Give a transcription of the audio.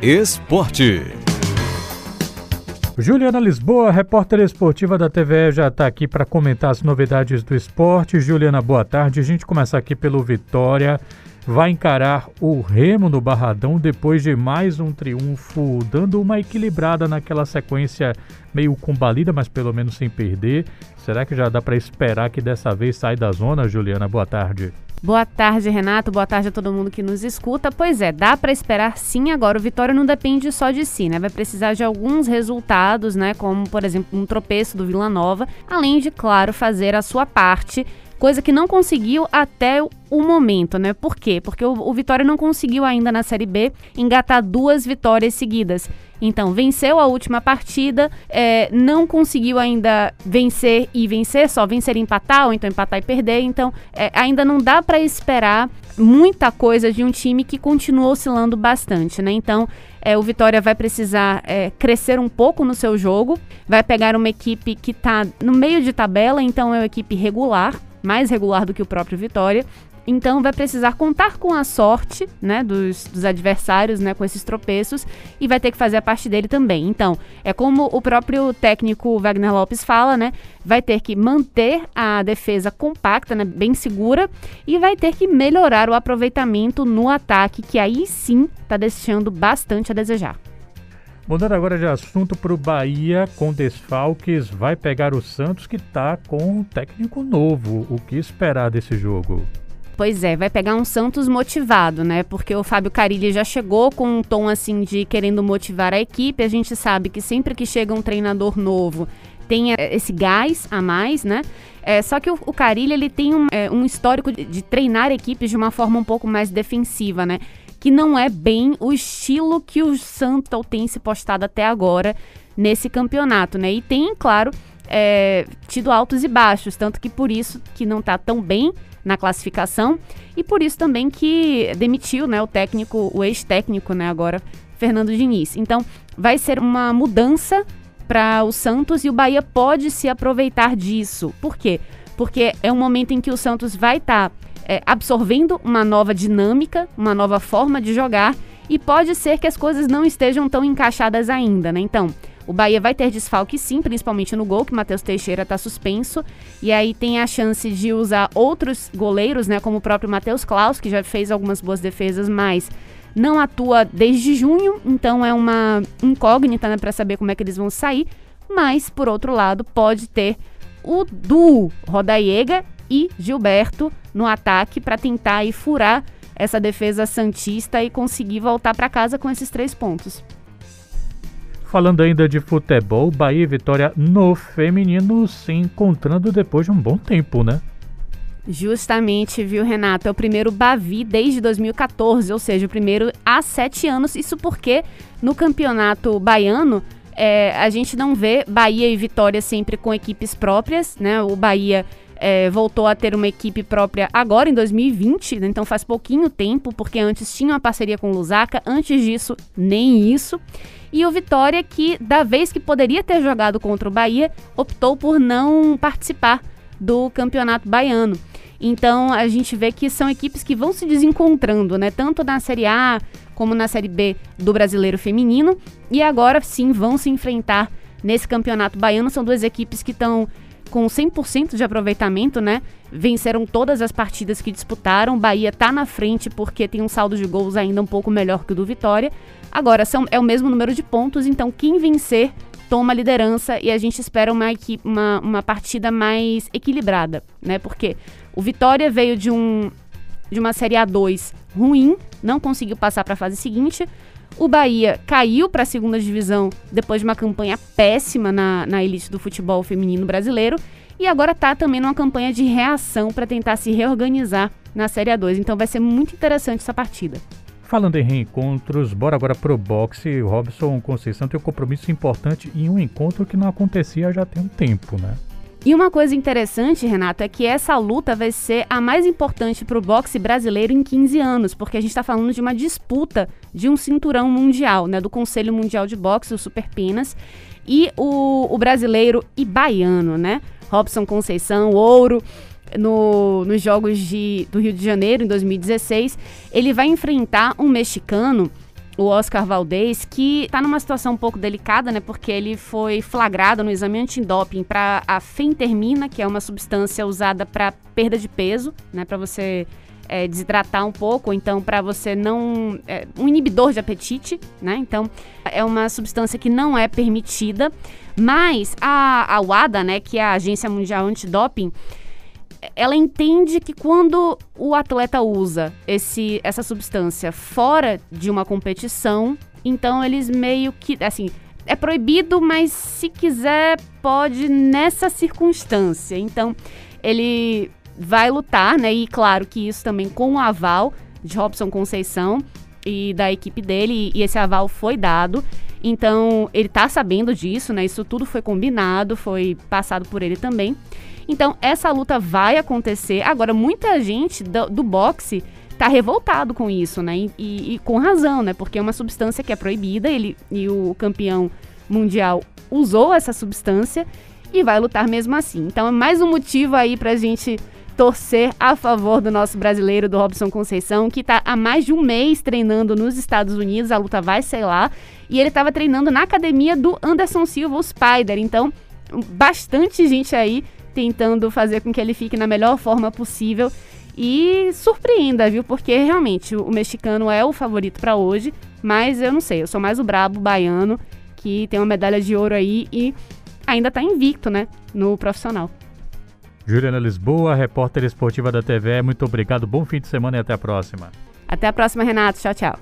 Esporte. Juliana Lisboa, repórter esportiva da TVE, já está aqui para comentar as novidades do esporte. Juliana, boa tarde. A gente começa aqui pelo Vitória. Vai encarar o Remo no Barradão depois de mais um triunfo, dando uma equilibrada naquela sequência meio combalida, mas pelo menos sem perder. Será que já dá para esperar que dessa vez sai da zona, Juliana? Boa tarde. Boa tarde, Renato. Boa tarde a todo mundo que nos escuta. Pois é, dá para esperar sim agora. O Vitória não depende só de si, né? Vai precisar de alguns resultados, né? Como, por exemplo, um tropeço do Vila Nova, além de, claro, fazer a sua parte coisa que não conseguiu até o momento, né? Por quê? Porque o, o, Vitória não conseguiu ainda na Série B engatar duas vitórias seguidas. Então, venceu a última partida, é, não conseguiu ainda vencer e vencer, só vencer e empatar, ou então empatar e perder. Então, é, ainda não dá para esperar muita coisa de um time que continua oscilando bastante, né? Então, é, o Vitória vai precisar é, crescer um pouco no seu jogo, vai pegar uma equipe que está no meio de tabela, então é uma equipe regular, mais regular do que o próprio Vitória, então vai precisar contar com a sorte, né, dos, dos, adversários, né, com esses tropeços e vai ter que fazer a parte dele também. Então, é como o próprio técnico Wagner Lopes fala, né, vai ter que manter a defesa compacta, né, bem segura e vai ter que melhorar o aproveitamento no ataque, que aí sim está deixando bastante a desejar. Mudando agora de assunto para o Bahia com desfalques, vai pegar o Santos que está com um técnico novo. O que esperar desse jogo? Pois é, vai pegar um Santos motivado, né? Porque o Fábio Carilli já chegou com um tom assim de querendo motivar a equipe. A gente sabe que sempre que chega um treinador novo, tem é, esse gás a mais, né? É, só que o, Carilli, ele tem um, é, um histórico de, de, treinar equipes de uma forma um pouco mais defensiva, né? Que não é bem o estilo que o Santos tem se postado até agora nesse campeonato, né? E tem, claro, é, tido altos e baixos, tanto que por isso que não tá tão bem na classificação e por isso também que demitiu né, o técnico, o ex-técnico, né, agora, Fernando Diniz. Então, vai ser uma mudança para o Santos e o Bahia pode se aproveitar disso. Por quê? Porque é um momento em que o Santos vai estar tá, é, absorvendo uma nova dinâmica, uma nova forma de jogar e pode ser que as coisas não estejam tão encaixadas ainda, né? Então, o Bahia vai ter desfalque sim, principalmente no gol, que Matheus Teixeira está suspenso. E aí tem a chance de usar outros goleiros, né? Como o próprio Matheus Klaus, que já fez algumas boas defesas, mas não atua desde junho, então é uma incógnita né, para saber como é que eles vão sair. Mas, por outro lado, pode ter o duo Rodaiega e Gilberto no ataque para tentar aí furar essa defesa santista e conseguir voltar para casa com esses três pontos. Falando ainda de futebol, Bahia e Vitória no feminino se encontrando depois de um bom tempo, né? Justamente, viu, Renato? É o primeiro Bavi desde 2014, ou seja, o primeiro há sete anos. Isso porque no campeonato baiano é, a gente não vê Bahia e Vitória sempre com equipes próprias, né? O Bahia é, voltou a ter uma equipe própria agora em 2020, né? então faz pouquinho tempo, porque antes tinha uma parceria com o Lusaka, antes disso, nem isso. E o Vitória, que da vez que poderia ter jogado contra o Bahia, optou por não participar do campeonato baiano. Então a gente vê que são equipes que vão se desencontrando, né? Tanto na Série A como na Série B do Brasileiro Feminino. E agora sim vão se enfrentar nesse campeonato baiano. São duas equipes que estão com 100% de aproveitamento, né? Venceram todas as partidas que disputaram. Bahia está na frente porque tem um saldo de gols ainda um pouco melhor que o do Vitória. Agora, são, é o mesmo número de pontos, então quem vencer toma a liderança e a gente espera uma, equipe, uma, uma partida mais equilibrada, né? Porque o Vitória veio de, um, de uma Série A2 ruim, não conseguiu passar para a fase seguinte. O Bahia caiu para a segunda divisão depois de uma campanha péssima na, na elite do futebol feminino brasileiro e agora está também numa campanha de reação para tentar se reorganizar na Série A2. Então vai ser muito interessante essa partida. Falando em reencontros, bora agora pro boxe. O Robson Conceição tem um compromisso importante em um encontro que não acontecia já tem um tempo, né? E uma coisa interessante, Renato, é que essa luta vai ser a mais importante para o boxe brasileiro em 15 anos, porque a gente está falando de uma disputa de um cinturão mundial, né, do Conselho Mundial de Boxe, o Super Penas, e o, o brasileiro e baiano, né, Robson Conceição, ouro, no, nos Jogos de, do Rio de Janeiro, em 2016, ele vai enfrentar um mexicano o Oscar Valdez, que está numa situação um pouco delicada, né? Porque ele foi flagrado no exame antidoping para a fentermina, que é uma substância usada para perda de peso, né? Para você é, desidratar um pouco, então para você não. É, um inibidor de apetite, né? Então é uma substância que não é permitida, mas a, a WADA, né, que é a Agência Mundial Antidoping, ela entende que quando o atleta usa esse, essa substância fora de uma competição, então eles meio que, assim, é proibido, mas se quiser pode nessa circunstância. Então ele vai lutar, né? E claro que isso também com o aval de Robson Conceição e da equipe dele, e esse aval foi dado. Então, ele tá sabendo disso, né? Isso tudo foi combinado, foi passado por ele também. Então, essa luta vai acontecer. Agora, muita gente do, do boxe tá revoltado com isso, né? E, e, e, com razão, né? Porque é uma substância que é proibida, ele e o campeão mundial usou essa substância e vai lutar mesmo assim. Então, é mais um motivo aí pra gente torcer a favor do nosso brasileiro, do Robson Conceição, que está há mais de um mês treinando nos Estados Unidos. A luta vai ser lá. E ele estava treinando na academia do Anderson Silva, o Spider. Então, bastante gente aí tentando fazer com que ele fique na melhor forma possível. E surpreenda, viu? Porque realmente o mexicano é o favorito para hoje. Mas eu não sei, eu sou mais o brabo baiano, que tem uma medalha de ouro aí e ainda está invicto, né? No profissional. Juliana Lisboa, repórter esportiva da TV, muito obrigado, bom fim de semana e até a próxima. Até a próxima, Renato. Tchau, tchau.